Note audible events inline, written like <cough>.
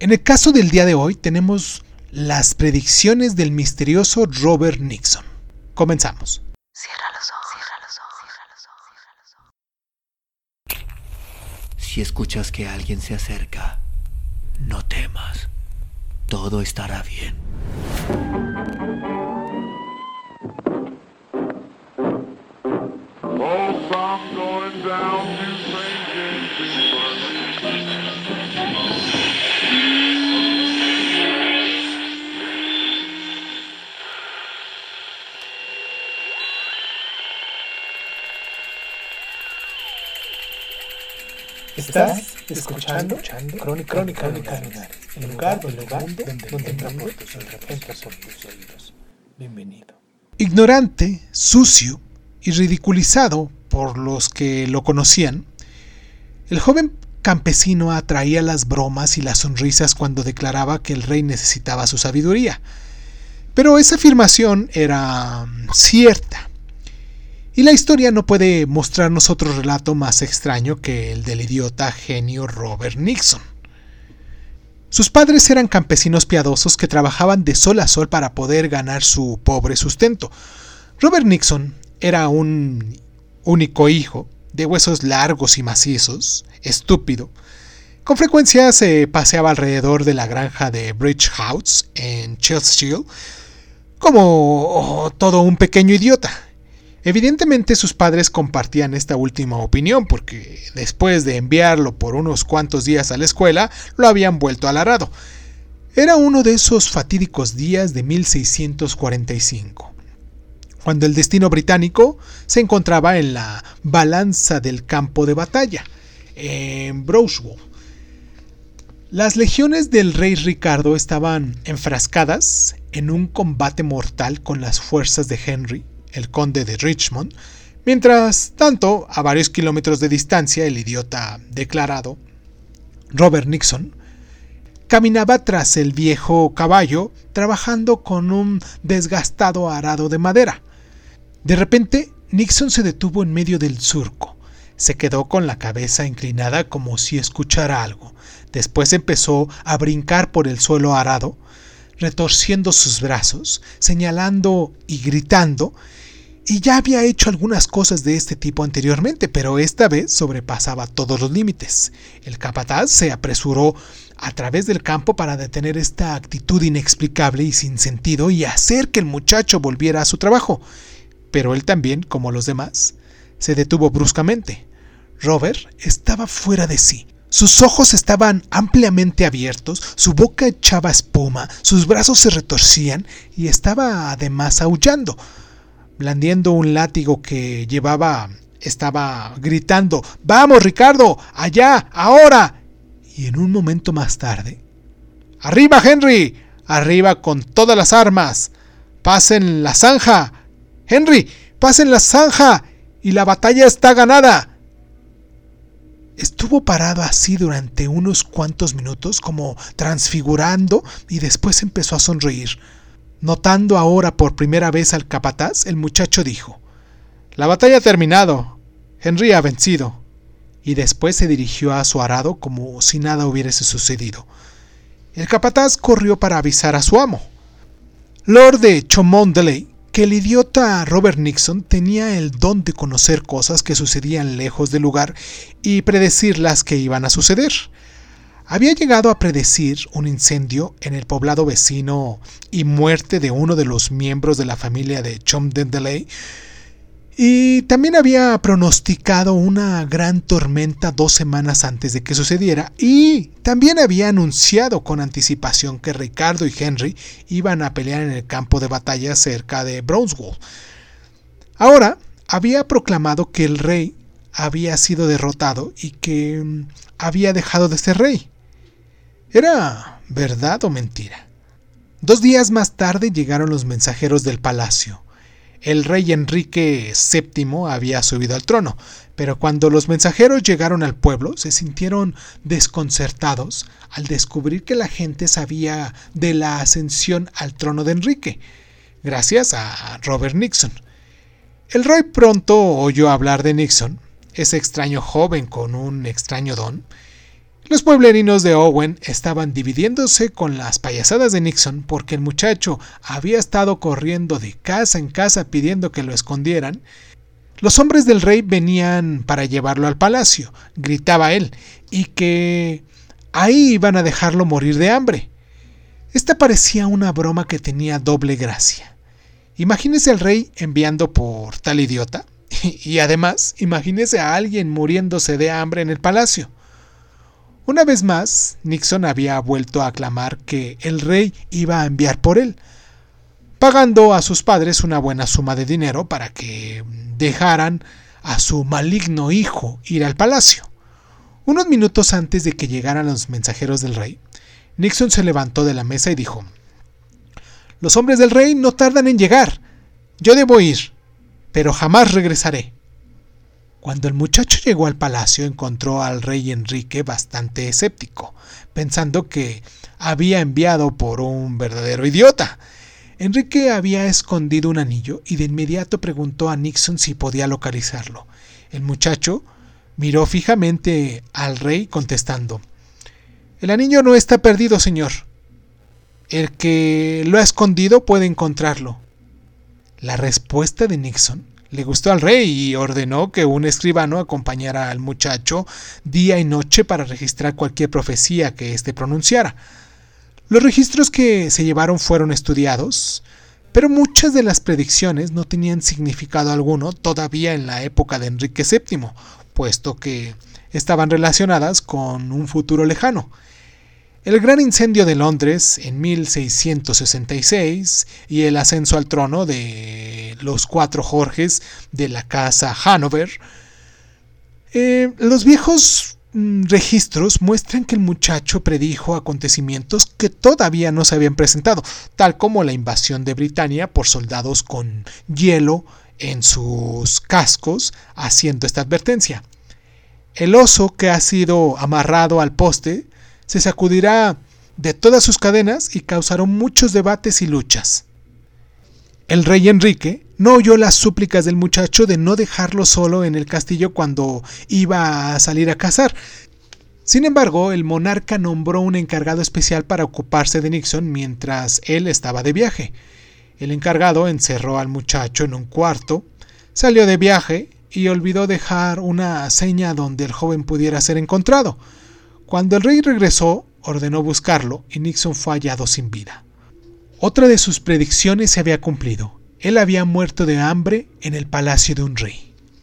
En el caso del día de hoy tenemos las predicciones del misterioso Robert Nixon. Comenzamos. Cierra los ojos, cierra los ojos, cierra los ojos, Si escuchas que alguien se acerca, no temas. Todo estará bien. Estás escuchando, Crónica, Crónica, Crónica el lugar, el lugar donde, donde, donde por tus oídos. Bienvenido. Ignorante, sucio y ridiculizado por los que lo conocían, el joven campesino atraía las bromas y las sonrisas cuando declaraba que el rey necesitaba su sabiduría. Pero esa afirmación era cierta. Y la historia no puede mostrarnos otro relato más extraño que el del idiota genio Robert Nixon. Sus padres eran campesinos piadosos que trabajaban de sol a sol para poder ganar su pobre sustento. Robert Nixon era un único hijo, de huesos largos y macizos, estúpido. Con frecuencia se paseaba alrededor de la granja de Bridge House en Chelsea como todo un pequeño idiota Evidentemente sus padres compartían esta última opinión porque después de enviarlo por unos cuantos días a la escuela, lo habían vuelto al arado. Era uno de esos fatídicos días de 1645, cuando el destino británico se encontraba en la balanza del campo de batalla, en Browswell. Las legiones del rey Ricardo estaban enfrascadas en un combate mortal con las fuerzas de Henry el conde de Richmond, mientras tanto, a varios kilómetros de distancia, el idiota declarado, Robert Nixon, caminaba tras el viejo caballo, trabajando con un desgastado arado de madera. De repente, Nixon se detuvo en medio del surco. Se quedó con la cabeza inclinada como si escuchara algo. Después empezó a brincar por el suelo arado, retorciendo sus brazos, señalando y gritando, y ya había hecho algunas cosas de este tipo anteriormente, pero esta vez sobrepasaba todos los límites. El capataz se apresuró a través del campo para detener esta actitud inexplicable y sin sentido y hacer que el muchacho volviera a su trabajo. Pero él también, como los demás, se detuvo bruscamente. Robert estaba fuera de sí. Sus ojos estaban ampliamente abiertos, su boca echaba espuma, sus brazos se retorcían y estaba además aullando blandiendo un látigo que llevaba, estaba gritando, Vamos, Ricardo, allá, ahora. Y en un momento más tarde, Arriba, Henry, arriba con todas las armas. Pasen la zanja. Henry, pasen la zanja. Y la batalla está ganada. Estuvo parado así durante unos cuantos minutos, como transfigurando, y después empezó a sonreír. Notando ahora por primera vez al capataz, el muchacho dijo, La batalla ha terminado. Henry ha vencido. Y después se dirigió a su arado como si nada hubiese sucedido. El capataz corrió para avisar a su amo. Lord de Cholmondeley, que el idiota Robert Nixon tenía el don de conocer cosas que sucedían lejos del lugar y predecir las que iban a suceder había llegado a predecir un incendio en el poblado vecino y muerte de uno de los miembros de la familia de Chomdendeley, y también había pronosticado una gran tormenta dos semanas antes de que sucediera y también había anunciado con anticipación que Ricardo y Henry iban a pelear en el campo de batalla cerca de Brownswell. Ahora había proclamado que el rey había sido derrotado y que mm, había dejado de ser rey. ¿Era verdad o mentira? Dos días más tarde llegaron los mensajeros del palacio. El rey Enrique VII había subido al trono, pero cuando los mensajeros llegaron al pueblo se sintieron desconcertados al descubrir que la gente sabía de la ascensión al trono de Enrique, gracias a Robert Nixon. El rey pronto oyó hablar de Nixon, ese extraño joven con un extraño don, Los pueblerinos de Owen estaban dividiéndose con las payasadas de Nixon porque el muchacho había estado corriendo de casa en casa pidiendo que lo escondieran. Los hombres del rey venían para llevarlo al palacio, gritaba él, y que ahí iban a dejarlo morir de hambre. Esta parecía una broma que tenía doble gracia. Imagínese al rey enviando por tal idiota, <laughs> y además imagínese a alguien muriéndose de hambre en el palacio. Una vez más, Nixon había vuelto a aclamar que el rey iba a enviar por él, pagando a sus padres una buena suma de dinero para que dejaran a su maligno hijo ir al palacio. Unos minutos antes de que llegaran los mensajeros del rey, Nixon se levantó de la mesa y dijo, Los hombres del rey no tardan en llegar. Yo debo ir, pero jamás regresaré. Cuando el muchacho llegó al palacio encontró al rey Enrique bastante escéptico, pensando que había enviado por un verdadero idiota. Enrique había escondido un anillo y de inmediato preguntó a Nixon si podía localizarlo. El muchacho miró fijamente al rey contestando El anillo no está perdido, señor. El que lo ha escondido puede encontrarlo. La respuesta de Nixon le gustó al rey y ordenó que un escribano acompañara al muchacho día y noche para registrar cualquier profecía que éste pronunciara. Los registros que se llevaron fueron estudiados, pero muchas de las predicciones no tenían significado alguno todavía en la época de Enrique VII, puesto que estaban relacionadas con un futuro lejano. El gran incendio de Londres en 1666 y el ascenso al trono de los cuatro Jorges de la casa Hanover, eh, los viejos mm, registros muestran que el muchacho predijo acontecimientos que todavía no se habían presentado, tal como la invasión de Britania por soldados con hielo en sus cascos, haciendo esta advertencia. El oso que ha sido amarrado al poste se sacudirá de todas sus cadenas y causaron muchos debates y luchas. El rey Enrique no oyó las súplicas del muchacho de no dejarlo solo en el castillo cuando iba a salir a cazar. Sin embargo, el monarca nombró un encargado especial para ocuparse de Nixon mientras él estaba de viaje. El encargado encerró al muchacho en un cuarto, salió de viaje y olvidó dejar una seña donde el joven pudiera ser encontrado. Cuando el rey regresó, ordenó buscarlo y Nixon fue hallado sin vida. Otra de sus predicciones se había cumplido. Él había muerto de hambre en el palacio de un rey.